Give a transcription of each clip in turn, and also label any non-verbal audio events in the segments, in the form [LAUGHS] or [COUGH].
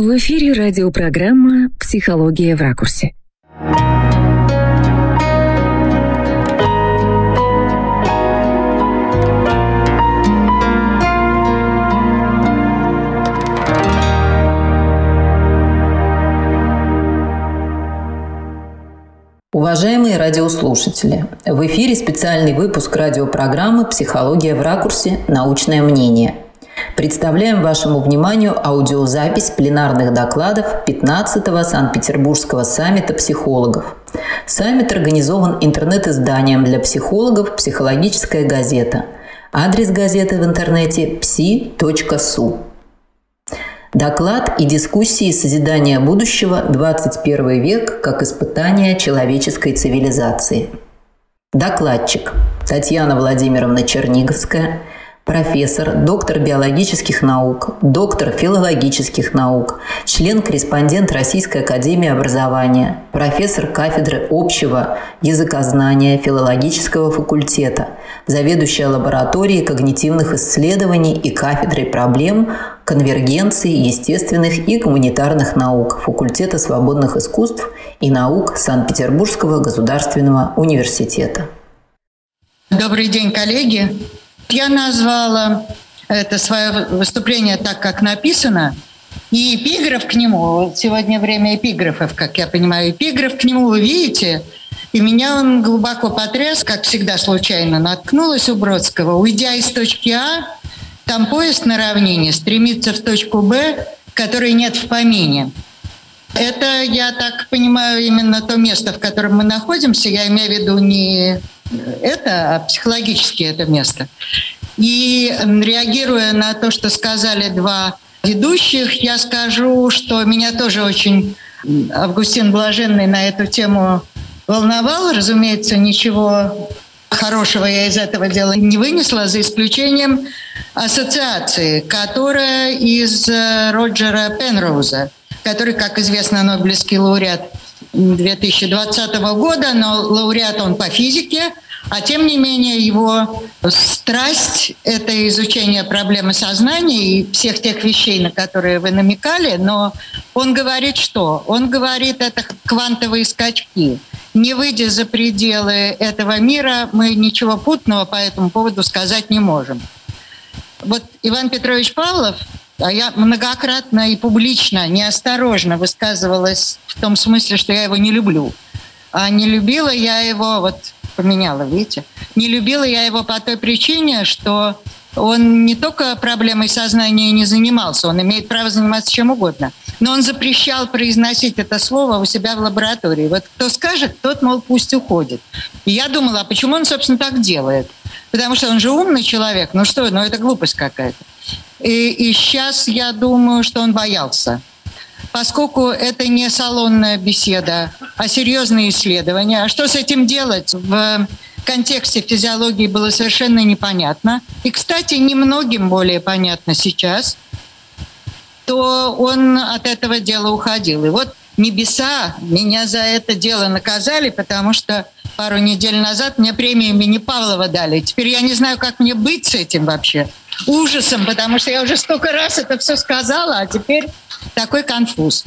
В эфире радиопрограмма «Психология в ракурсе». Уважаемые радиослушатели, в эфире специальный выпуск радиопрограммы «Психология в ракурсе. Научное мнение». Представляем вашему вниманию аудиозапись пленарных докладов 15-го Санкт-Петербургского саммита психологов. Саммит организован интернет-изданием для психологов «Психологическая газета». Адрес газеты в интернете psi.su. Доклад и дискуссии созидания будущего 21 век как испытание человеческой цивилизации. Докладчик Татьяна Владимировна Черниговская – профессор, доктор биологических наук, доктор филологических наук, член-корреспондент Российской академии образования, профессор кафедры общего языкознания филологического факультета, заведующая лабораторией когнитивных исследований и кафедрой проблем конвергенции естественных и гуманитарных наук факультета свободных искусств и наук Санкт-Петербургского государственного университета. Добрый день, коллеги! Я назвала это свое выступление так, как написано. И эпиграф к нему, сегодня время эпиграфов, как я понимаю, эпиграф к нему вы видите, и меня он глубоко потряс, как всегда случайно наткнулась у Бродского. Уйдя из точки А, там поезд на равнине стремится в точку Б, которой нет в помине. Это, я так понимаю, именно то место, в котором мы находимся. Я имею в виду не это, а психологически это место. И реагируя на то, что сказали два ведущих, я скажу, что меня тоже очень Августин Блаженный на эту тему волновал. Разумеется, ничего хорошего я из этого дела не вынесла, за исключением ассоциации, которая из э, Роджера Пенроуза, который, как известно, Нобелевский лауреат 2020 года, но лауреат он по физике, а тем не менее его страсть – это изучение проблемы сознания и всех тех вещей, на которые вы намекали, но он говорит что? Он говорит, это квантовые скачки. Не выйдя за пределы этого мира, мы ничего путного по этому поводу сказать не можем. Вот Иван Петрович Павлов я многократно и публично неосторожно высказывалась в том смысле, что я его не люблю. А не любила я его, вот поменяла, видите, не любила я его по той причине, что он не только проблемой сознания не занимался, он имеет право заниматься чем угодно. Но он запрещал произносить это слово у себя в лаборатории. Вот кто скажет, тот, мол, пусть уходит. И я думала, а почему он, собственно, так делает? Потому что он же умный человек. Ну что, ну это глупость какая-то. И, и сейчас я думаю, что он боялся. Поскольку это не салонная беседа, а серьезные исследования. А что с этим делать? В контексте физиологии было совершенно непонятно. И, кстати, немногим более понятно сейчас, то он от этого дела уходил. И вот небеса меня за это дело наказали, потому что пару недель назад мне премию имени Павлова дали. Теперь я не знаю, как мне быть с этим вообще ужасом, потому что я уже столько раз это все сказала, а теперь такой конфуз.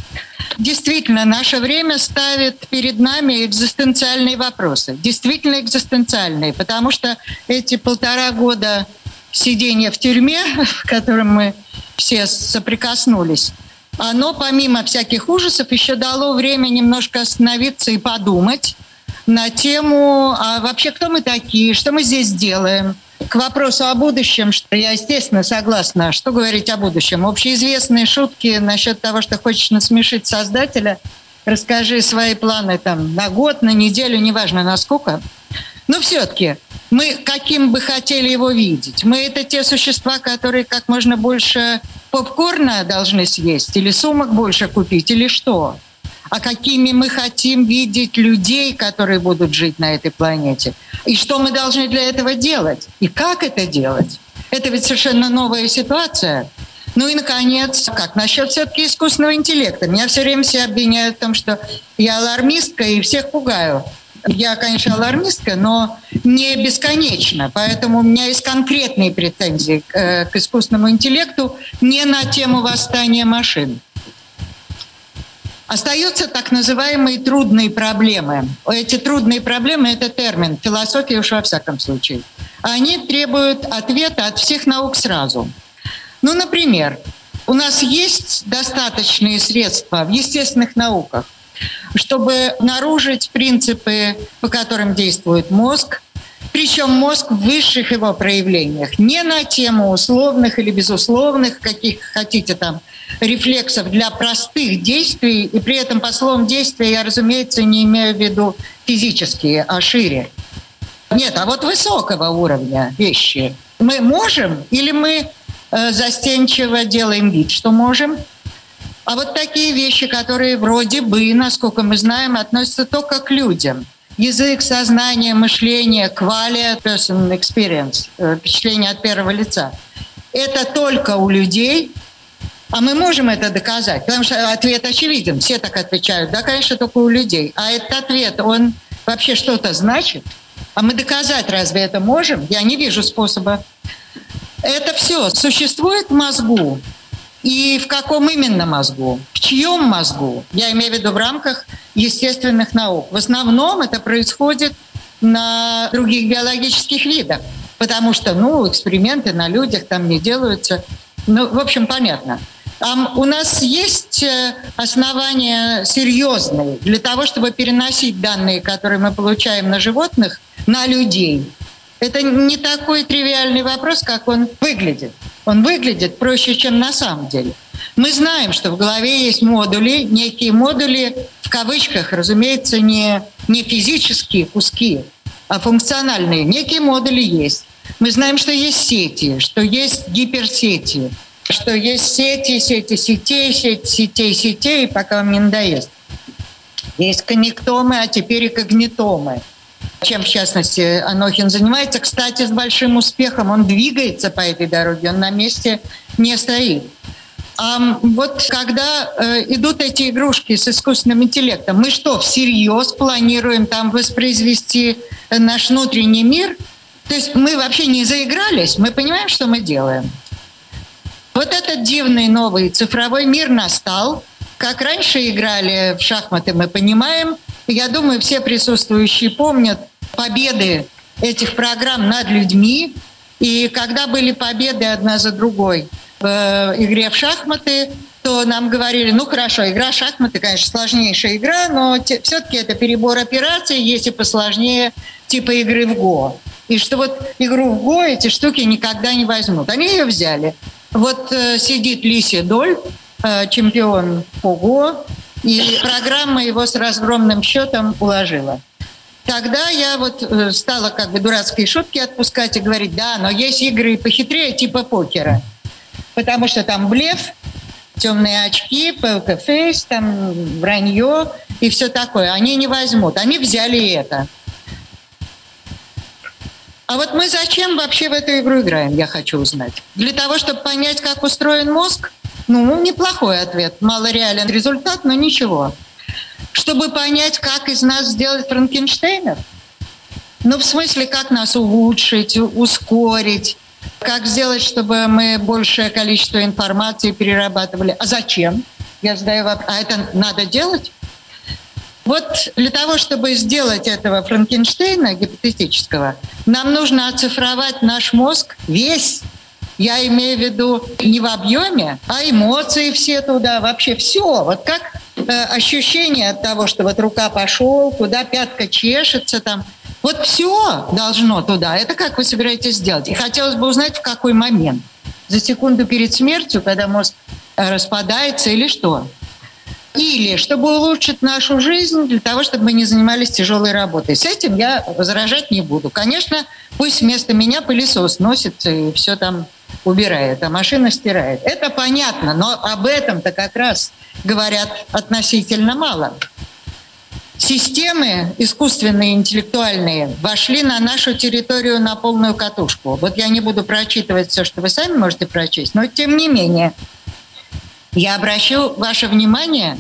Действительно, наше время ставит перед нами экзистенциальные вопросы. Действительно экзистенциальные, потому что эти полтора года сидения в тюрьме, [LAUGHS] в котором мы все соприкоснулись, оно помимо всяких ужасов еще дало время немножко остановиться и подумать на тему, а вообще кто мы такие, что мы здесь делаем – к вопросу о будущем, что я, естественно, согласна. Что говорить о будущем? Общеизвестные шутки насчет того, что хочешь насмешить создателя, расскажи свои планы там на год, на неделю, неважно на сколько. Но все-таки мы каким бы хотели его видеть? Мы это те существа, которые как можно больше попкорна должны съесть, или сумок больше купить, или что? А какими мы хотим видеть людей, которые будут жить на этой планете. И что мы должны для этого делать. И как это делать. Это ведь совершенно новая ситуация. Ну и, наконец, как насчет все-таки искусственного интеллекта? Меня все время все обвиняют в том, что я алармистка и всех пугаю. Я, конечно, алармистка, но не бесконечно. Поэтому у меня есть конкретные претензии к, э, искусственному интеллекту не на тему восстания машин. Остаются так называемые трудные проблемы. Эти трудные проблемы – это термин, философия уж во всяком случае. Они требуют ответа от всех наук сразу. Ну, например, у нас есть достаточные средства в естественных науках, чтобы обнаружить принципы, по которым действует мозг, причем мозг в высших его проявлениях, не на тему условных или безусловных, каких хотите там, рефлексов для простых действий, и при этом по словам действия я, разумеется, не имею в виду физические, а шире. Нет, а вот высокого уровня вещи. Мы можем или мы э, застенчиво делаем вид, что можем, а вот такие вещи, которые вроде бы, насколько мы знаем, относятся только к людям. Язык, сознание, мышление, квалия, person experience, э, впечатление от первого лица. Это только у людей, а мы можем это доказать? Потому что ответ очевиден. Все так отвечают. Да, конечно, только у людей. А этот ответ, он вообще что-то значит? А мы доказать разве это можем? Я не вижу способа. Это все существует в мозгу. И в каком именно мозгу? В чьем мозгу? Я имею в виду в рамках естественных наук. В основном это происходит на других биологических видах. Потому что, ну, эксперименты на людях там не делаются. Ну, в общем, понятно. У нас есть э, основания серьезные для того, чтобы переносить данные, которые мы получаем на животных, на людей. Это не такой тривиальный вопрос, как он выглядит. Он выглядит проще, чем на самом деле. Мы знаем, что в голове есть модули, некие модули, в кавычках, разумеется, не, не физические куски, а функциональные. Некие модули есть. Мы знаем, что есть сети, что есть гиперсети, что есть сети, сети сетей, сети сетей, сетей, пока вам не надоест. Есть коннектомы, а теперь и когнитомы. Чем, в частности, Анохин занимается. Кстати, с большим успехом он двигается по этой дороге, он на месте не стоит. А вот когда э, идут эти игрушки с искусственным интеллектом, мы что, всерьез планируем там воспроизвести наш внутренний мир? То есть мы вообще не заигрались, мы понимаем, что мы делаем. Вот этот дивный новый цифровой мир настал. Как раньше играли в шахматы, мы понимаем. Я думаю, все присутствующие помнят победы этих программ над людьми. И когда были победы одна за другой в э, игре в шахматы, то нам говорили, ну хорошо, игра в шахматы, конечно, сложнейшая игра, но все-таки это перебор операций, есть и посложнее типа игры в го. И что вот игру в го эти штуки никогда не возьмут. Они ее взяли. Вот э, сидит Ли Седоль, э, чемпион го, и программа его с разгромным счетом уложила. Тогда я вот э, стала как бы дурацкие шутки отпускать и говорить, да, но есть игры похитрее типа покера. Потому что там блеф, темные очки, poker face, там вранье и все такое. Они не возьмут. Они взяли это. А вот мы зачем вообще в эту игру играем, я хочу узнать. Для того, чтобы понять, как устроен мозг? Ну, неплохой ответ. Мало реален результат, но ничего. Чтобы понять, как из нас сделать Франкенштейнов? Ну, в смысле, как нас улучшить, ускорить, как сделать, чтобы мы большее количество информации перерабатывали. А зачем? Я задаю вопрос. А это надо делать? Вот для того, чтобы сделать этого Франкенштейна гипотетического, нам нужно оцифровать наш мозг весь. Я имею в виду не в объеме, а эмоции все туда, вообще все. Вот как ощущение от того, что вот рука пошел, куда пятка чешется там. Вот все должно туда. Это как вы собираетесь сделать? И хотелось бы узнать, в какой момент. За секунду перед смертью, когда мозг э, распадается или что? или чтобы улучшить нашу жизнь, для того, чтобы мы не занимались тяжелой работой. С этим я возражать не буду. Конечно, пусть вместо меня пылесос носит и все там убирает, а машина стирает. Это понятно, но об этом-то как раз говорят относительно мало. Системы искусственные, интеллектуальные вошли на нашу территорию на полную катушку. Вот я не буду прочитывать все, что вы сами можете прочесть, но тем не менее – я обращу ваше внимание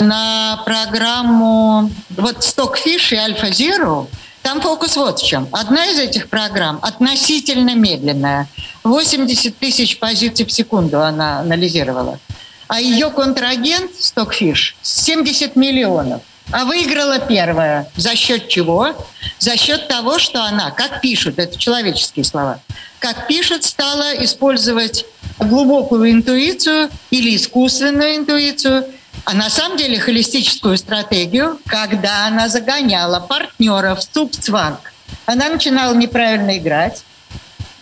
на программу вот Stockfish и Alpha Zero. Там фокус вот в чем. Одна из этих программ относительно медленная. 80 тысяч позиций в секунду она анализировала. а ее контрагент Stockfish 70 миллионов. А выиграла первая. За счет чего? За счет того, что она, как пишут, это человеческие слова, как пишут, стала использовать глубокую интуицию или искусственную интуицию, а на самом деле холистическую стратегию, когда она загоняла партнеров в цупцванг. Она начинала неправильно играть,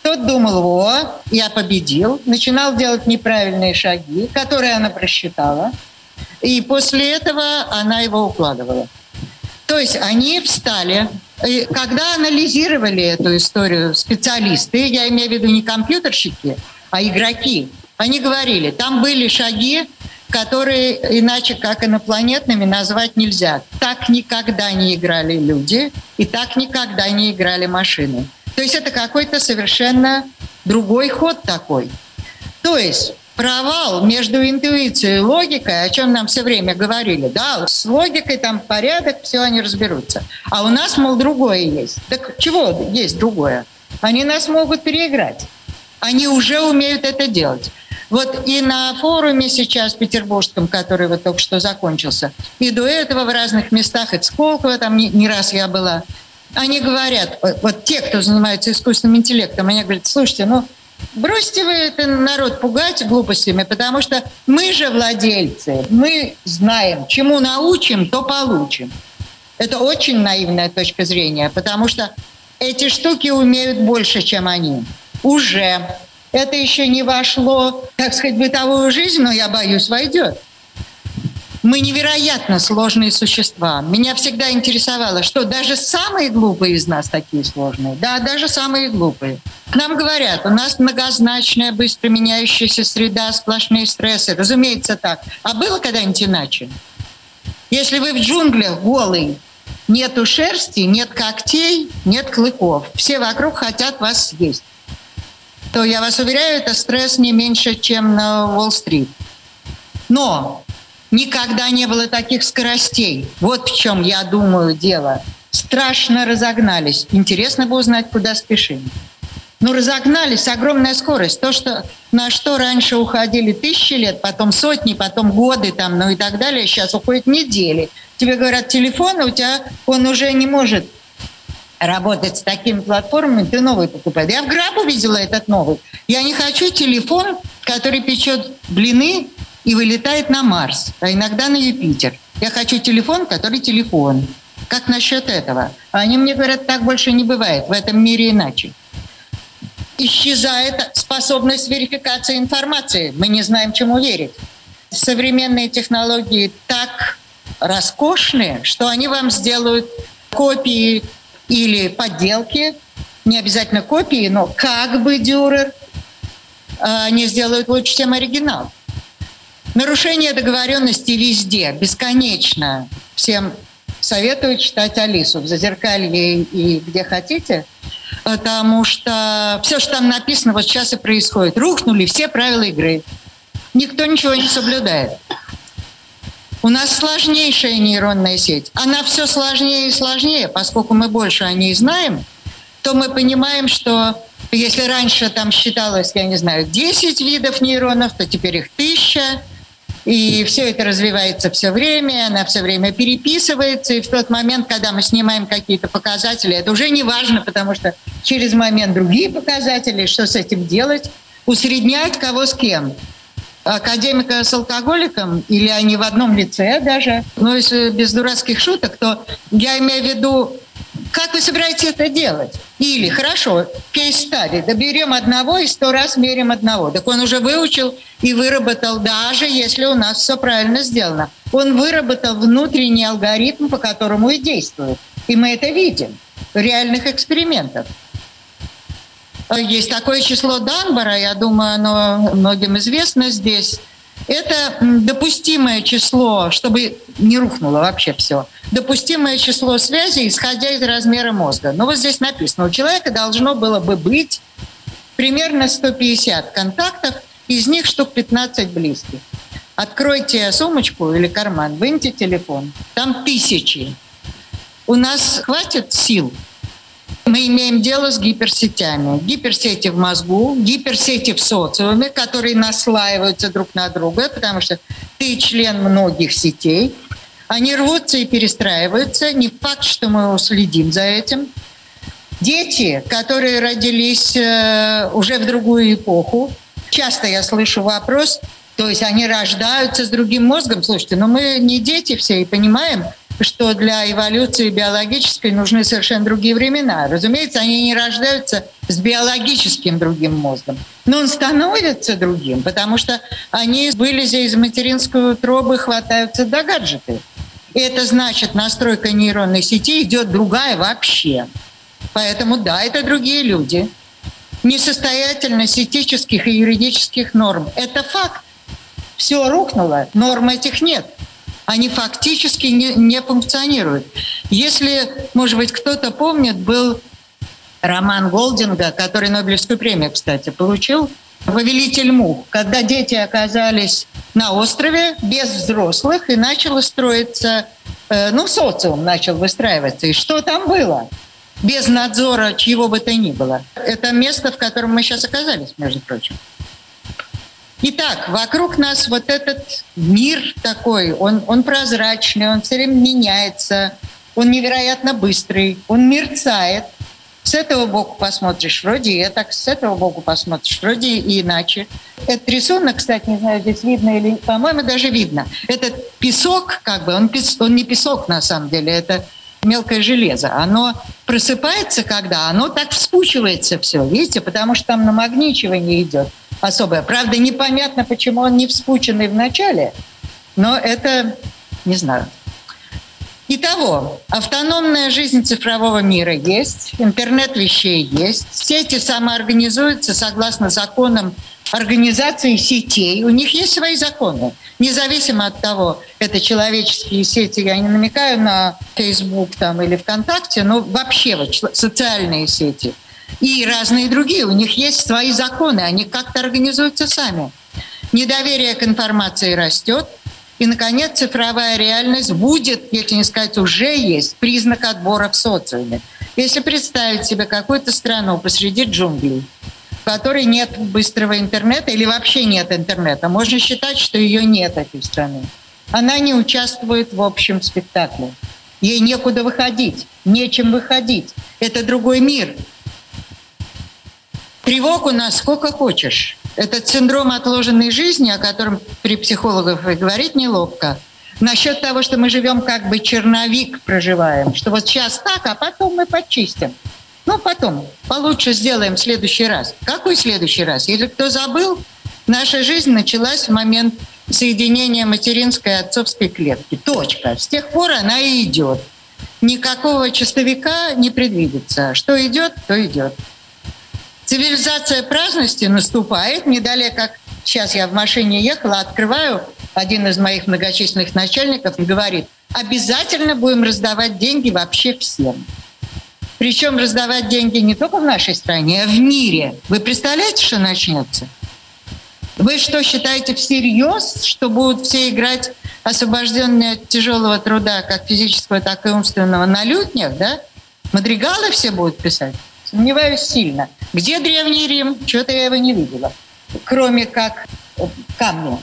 тот думал, во, я победил, начинал делать неправильные шаги, которые она просчитала, и после этого она его укладывала. То есть они встали, и когда анализировали эту историю специалисты, я имею в виду не компьютерщики, а игроки, они говорили, там были шаги, которые иначе как инопланетными назвать нельзя. Так никогда не играли люди, и так никогда не играли машины. То есть это какой-то совершенно другой ход такой. То есть провал между интуицией и логикой, о чем нам все время говорили. Да, с логикой там порядок, все они разберутся. А у нас, мол, другое есть. Так чего есть другое? Они нас могут переиграть. Они уже умеют это делать. Вот и на форуме сейчас петербургском, который вот только что закончился, и до этого в разных местах, в Сколково, там не, не раз я была, они говорят, вот те, кто занимается искусственным интеллектом, они говорят, слушайте, ну бросьте вы это народ пугать глупостями, потому что мы же владельцы, мы знаем, чему научим, то получим. Это очень наивная точка зрения, потому что эти штуки умеют больше, чем они. Уже. Это еще не вошло, так сказать, в бытовую жизнь, но я боюсь, войдет. Мы невероятно сложные существа. Меня всегда интересовало, что даже самые глупые из нас такие сложные. Да, даже самые глупые. Нам говорят, у нас многозначная, быстро меняющаяся среда, сплошные стрессы. Разумеется, так. А было когда-нибудь иначе? Если вы в джунглях голый, нету шерсти, нет когтей, нет клыков. Все вокруг хотят вас съесть. То я вас уверяю, это стресс не меньше, чем на Уолл-стрит. Но Никогда не было таких скоростей. Вот в чем, я думаю, дело. Страшно разогнались. Интересно бы узнать, куда спешим. Ну, разогнались, огромная скорость. То, что, на что раньше уходили тысячи лет, потом сотни, потом годы, там, ну и так далее, сейчас уходят недели. Тебе говорят, телефон у тебя, он уже не может работать с такими платформами, ты новый покупаешь. Я в Грабу видела этот новый. Я не хочу телефон, который печет блины и вылетает на Марс, а иногда на Юпитер. Я хочу телефон, который телефон. Как насчет этого? А они мне говорят, так больше не бывает, в этом мире иначе. Исчезает способность верификации информации. Мы не знаем, чему верить. Современные технологии так роскошные, что они вам сделают копии или подделки, не обязательно копии, но как бы дюрер, а они сделают лучше, чем оригинал. Нарушение договоренности везде, бесконечно. Всем советую читать Алису в Зазеркалье и где хотите, потому что все, что там написано, вот сейчас и происходит. Рухнули все правила игры. Никто ничего не соблюдает. У нас сложнейшая нейронная сеть. Она все сложнее и сложнее, поскольку мы больше о ней знаем, то мы понимаем, что если раньше там считалось, я не знаю, 10 видов нейронов, то теперь их тысяча. И все это развивается все время, она все время переписывается, и в тот момент, когда мы снимаем какие-то показатели, это уже не важно, потому что через момент другие показатели, что с этим делать, усреднять кого с кем. Академика с алкоголиком, или они в одном лице даже, ну, если без дурацких шуток, то я имею в виду как вы собираетесь это делать? Или, хорошо, кейс-стади, доберем одного и сто раз мерим одного. Так он уже выучил и выработал, даже если у нас все правильно сделано. Он выработал внутренний алгоритм, по которому и действует. И мы это видим в реальных экспериментах. Есть такое число Данбара, я думаю, оно многим известно здесь. Это допустимое число, чтобы не рухнуло вообще все, допустимое число связей, исходя из размера мозга. Но вот здесь написано, у человека должно было бы быть примерно 150 контактов, из них штук 15 близких. Откройте сумочку или карман, выньте телефон, там тысячи. У нас хватит сил мы имеем дело с гиперсетями. Гиперсети в мозгу, гиперсети в социуме, которые наслаиваются друг на друга, потому что ты член многих сетей. Они рвутся и перестраиваются. Не факт, что мы уследим за этим. Дети, которые родились э, уже в другую эпоху, часто я слышу вопрос, то есть они рождаются с другим мозгом. Слушайте, но мы не дети все и понимаем, что для эволюции биологической нужны совершенно другие времена. Разумеется, они не рождаются с биологическим другим мозгом, но он становится другим, потому что они, вылезя из материнской утробы, хватаются до гаджеты. И это значит, настройка нейронной сети идет другая вообще. Поэтому да, это другие люди. Несостоятельность этических и юридических норм – это факт. Все рухнуло, норм этих нет они фактически не, не функционируют. Если, может быть, кто-то помнит, был роман Голдинга, который Нобелевскую премию, кстати, получил, «Повелитель мух», когда дети оказались на острове без взрослых, и начало строиться, э, ну, социум начал выстраиваться. И что там было? Без надзора чьего бы то ни было. Это место, в котором мы сейчас оказались, между прочим. Итак, вокруг нас вот этот мир такой, он, он прозрачный, он все время меняется, он невероятно быстрый, он мерцает. С этого боку посмотришь, вроде и так, с этого боку посмотришь, вроде и иначе. Этот рисунок, кстати, не знаю, здесь видно или, по-моему, даже видно. Этот песок, как бы, он, пес, он не песок на самом деле, это мелкое железо. Оно просыпается, когда оно так вспучивается все, видите, потому что там намагничивание идет особое. Правда, непонятно, почему он не вспученный в начале, но это, не знаю. Итого, автономная жизнь цифрового мира есть, интернет вещей есть, сети самоорганизуются согласно законам организации сетей, у них есть свои законы. Независимо от того, это человеческие сети, я не намекаю на Facebook там, или ВКонтакте, но вообще вот, социальные сети – и разные другие. У них есть свои законы, они как-то организуются сами. Недоверие к информации растет, и, наконец, цифровая реальность будет, если не сказать, уже есть признак отбора в социуме. Если представить себе какую-то страну посреди джунглей, в которой нет быстрого интернета или вообще нет интернета, можно считать, что ее нет, этой страны. Она не участвует в общем спектакле. Ей некуда выходить, нечем выходить. Это другой мир. Тревог у нас сколько хочешь. Этот синдром отложенной жизни, о котором при психологах говорить неловко, насчет того, что мы живем как бы черновик проживаем, что вот сейчас так, а потом мы почистим. Ну, потом получше сделаем в следующий раз. Какой следующий раз? Если кто забыл, наша жизнь началась в момент соединения материнской и отцовской клетки. Точка. С тех пор она и идет. Никакого чистовика не предвидится. Что идет, то идет. Цивилизация праздности наступает. Не далее, как сейчас я в машине ехала, открываю, один из моих многочисленных начальников говорит, обязательно будем раздавать деньги вообще всем. Причем раздавать деньги не только в нашей стране, а в мире. Вы представляете, что начнется? Вы что, считаете всерьез, что будут все играть освобожденные от тяжелого труда, как физического, так и умственного, на лютнях, да? Мадригалы все будут писать? Сомневаюсь сильно. Где Древний Рим? Что-то я его не видела. Кроме как э, камня.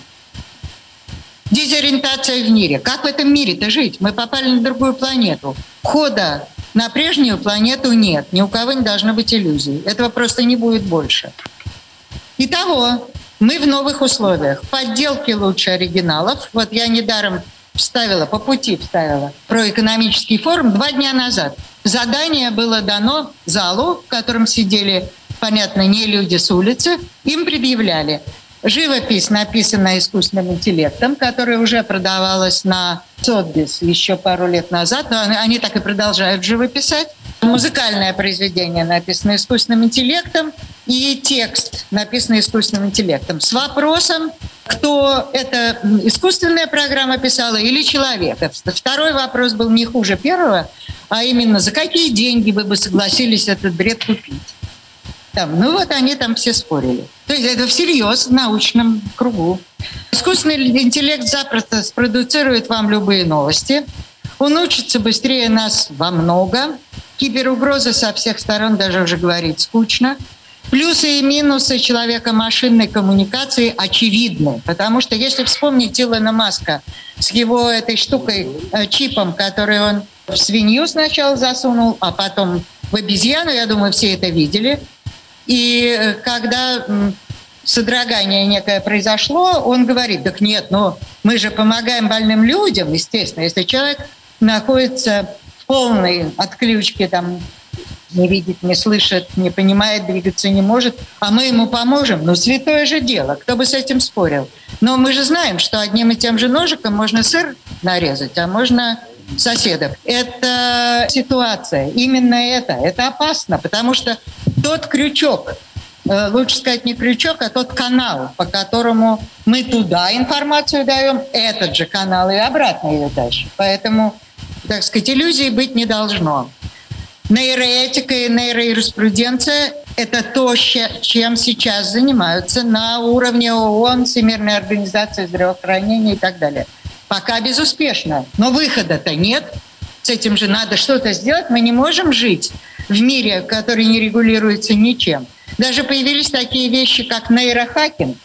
Дезориентация в мире. Как в этом мире-то жить? Мы попали на другую планету. Хода на прежнюю планету нет. Ни у кого не должно быть иллюзий. Этого просто не будет больше. Итого, мы в новых условиях. Подделки лучше оригиналов. Вот я недаром вставила, по пути вставила про экономический форум два дня назад. Задание было дано залу, в котором сидели, понятно, не люди с улицы. Им предъявляли живопись, написанная искусственным интеллектом, которая уже продавалась на Сотбис еще пару лет назад, но они так и продолжают живописать. Музыкальное произведение написано искусственным интеллектом и текст написанный искусственным интеллектом с вопросом, кто это искусственная программа писала или человек. Второй вопрос был не хуже первого, а именно за какие деньги вы бы согласились этот бред купить. Там, ну вот они там все спорили. То есть это всерьез в научном кругу. Искусственный интеллект запросто спродуцирует вам любые новости. Он учится быстрее нас во много. Киберугрозы со всех сторон даже уже говорить скучно. Плюсы и минусы человека-машинной коммуникации очевидны, потому что если вспомнить Илона Маска с его этой штукой, э, чипом, который он в свинью сначала засунул, а потом в обезьяну, я думаю, все это видели. И э, когда содрогание некое произошло, он говорит, так нет, ну мы же помогаем больным людям, естественно, если человек находится в полной отключке там не видит, не слышит, не понимает, двигаться не может, а мы ему поможем. Ну, святое же дело, кто бы с этим спорил. Но мы же знаем, что одним и тем же ножиком можно сыр нарезать, а можно соседов. Это ситуация, именно это. Это опасно, потому что тот крючок, э, лучше сказать не крючок, а тот канал, по которому мы туда информацию даем, этот же канал и обратно ее дальше. Поэтому, так сказать, иллюзий быть не должно. Нейроэтика и нейроюриспруденция – это то, чем сейчас занимаются на уровне ООН, Всемирной организации здравоохранения и так далее. Пока безуспешно. Но выхода-то нет. С этим же надо что-то сделать. Мы не можем жить в мире, который не регулируется ничем. Даже появились такие вещи, как нейрохакинг.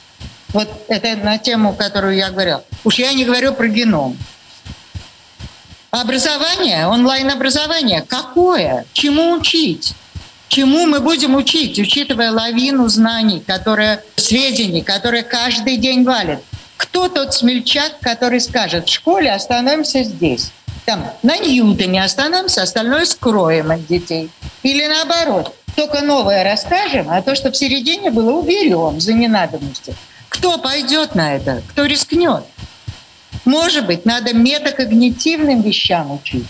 Вот это на тему, которую я говорил. Уж я не говорю про геном. Образование, онлайн-образование, какое? Чему учить? Чему мы будем учить, учитывая лавину знаний, которые, сведений, которые каждый день валят? Кто тот смельчак, который скажет, в школе остановимся здесь? Там, на Ньютоне остановимся, остальное скроем от детей. Или наоборот, только новое расскажем, а то, что в середине было, уберем за ненадобностью. Кто пойдет на это? Кто рискнет? Может быть, надо метакогнитивным вещам учить.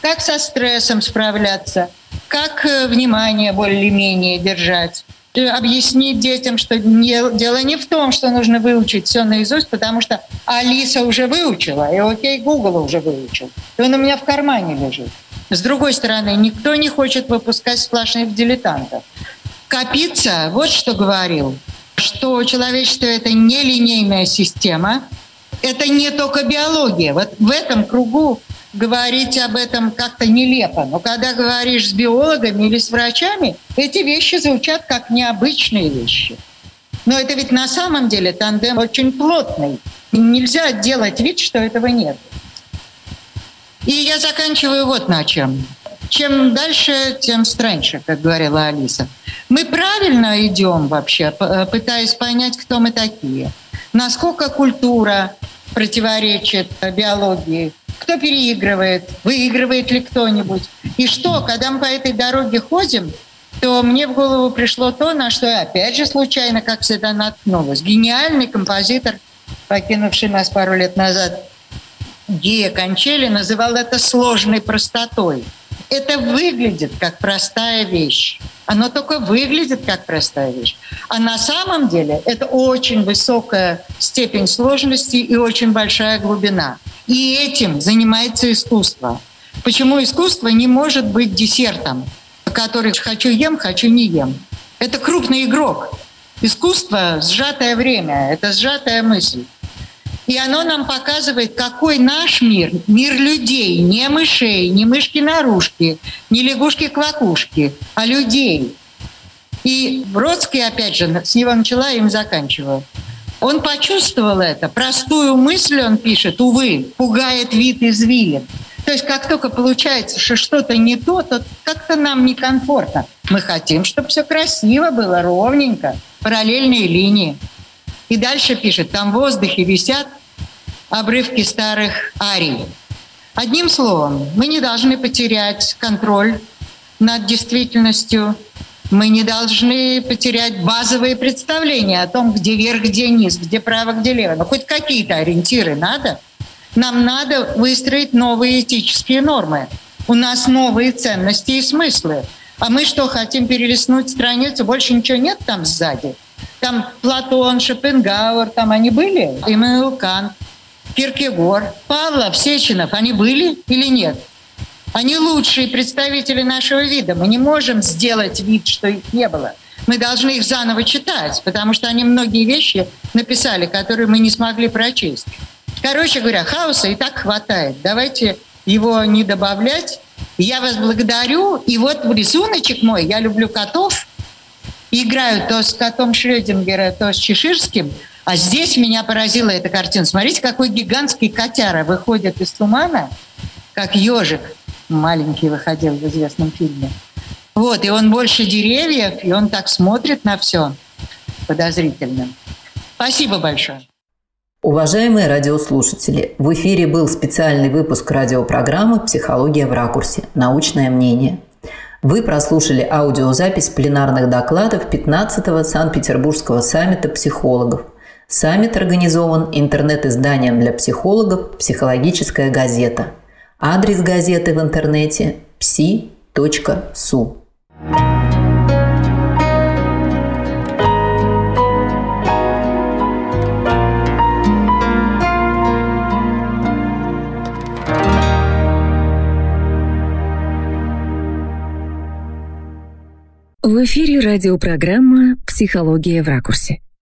Как со стрессом справляться, как э, внимание более-менее держать, э, объяснить детям, что не, дело не в том, что нужно выучить все наизусть, потому что Алиса уже выучила, и окей, Google уже выучил. И он у меня в кармане лежит. С другой стороны, никто не хочет выпускать сплошных дилетантов. Капица вот что говорил, что человечество – это нелинейная система – это не только биология. Вот в этом кругу говорить об этом как-то нелепо. Но когда говоришь с биологами или с врачами, эти вещи звучат как необычные вещи. Но это ведь на самом деле тандем очень плотный. Нельзя делать вид, что этого нет. И я заканчиваю вот на чем. Чем дальше, тем страньше, как говорила Алиса. Мы правильно идем вообще, пытаясь понять, кто мы такие. Насколько культура, противоречит биологии, кто переигрывает, выигрывает ли кто-нибудь. И что, когда мы по этой дороге ходим, то мне в голову пришло то, на что я опять же случайно, как всегда, наткнулась. Гениальный композитор, покинувший нас пару лет назад, Гия Кончели, называл это сложной простотой. Это выглядит как простая вещь. Оно только выглядит как простая вещь. А на самом деле это очень высокая степень сложности и очень большая глубина. И этим занимается искусство. Почему искусство не может быть десертом, который хочу ем, хочу не ем? Это крупный игрок. Искусство – сжатое время, это сжатая мысль. И оно нам показывает, какой наш мир, мир людей, не мышей, не мышки-нарушки, не лягушки-квакушки, а людей. И Бродский, опять же, с него начала, им заканчиваю. Он почувствовал это. Простую мысль, он пишет, увы, пугает вид извилин. То есть как только получается, что что-то не то, то как-то нам некомфортно. Мы хотим, чтобы все красиво было, ровненько, параллельные линии. И дальше пишет, там в воздухе висят обрывки старых арий. Одним словом, мы не должны потерять контроль над действительностью, мы не должны потерять базовые представления о том, где верх, где низ, где право, где лево. Но хоть какие-то ориентиры надо. Нам надо выстроить новые этические нормы. У нас новые ценности и смыслы. А мы что, хотим перелистнуть страницу? Больше ничего нет там сзади? Там Платон, Шопенгауэр, там они были? Иммануил Кант. Киркегор, Павлов, Сеченов, они были или нет? Они лучшие представители нашего вида. Мы не можем сделать вид, что их не было. Мы должны их заново читать, потому что они многие вещи написали, которые мы не смогли прочесть. Короче говоря, хаоса и так хватает. Давайте его не добавлять Я вас благодарю. И вот рисуночек мой. Я люблю котов. Играю то с котом Шрёдингера, то с Чеширским. А здесь меня поразила эта картина. Смотрите, какой гигантский котяра выходит из тумана, как ежик маленький выходил в известном фильме. Вот, и он больше деревьев, и он так смотрит на все подозрительно. Спасибо большое. Уважаемые радиослушатели, в эфире был специальный выпуск радиопрограммы «Психология в ракурсе. Научное мнение». Вы прослушали аудиозапись пленарных докладов 15-го Санкт-Петербургского саммита психологов. Саммит организован интернет-изданием для психологов «Психологическая газета». Адрес газеты в интернете – psi.su. В эфире радиопрограмма «Психология в ракурсе».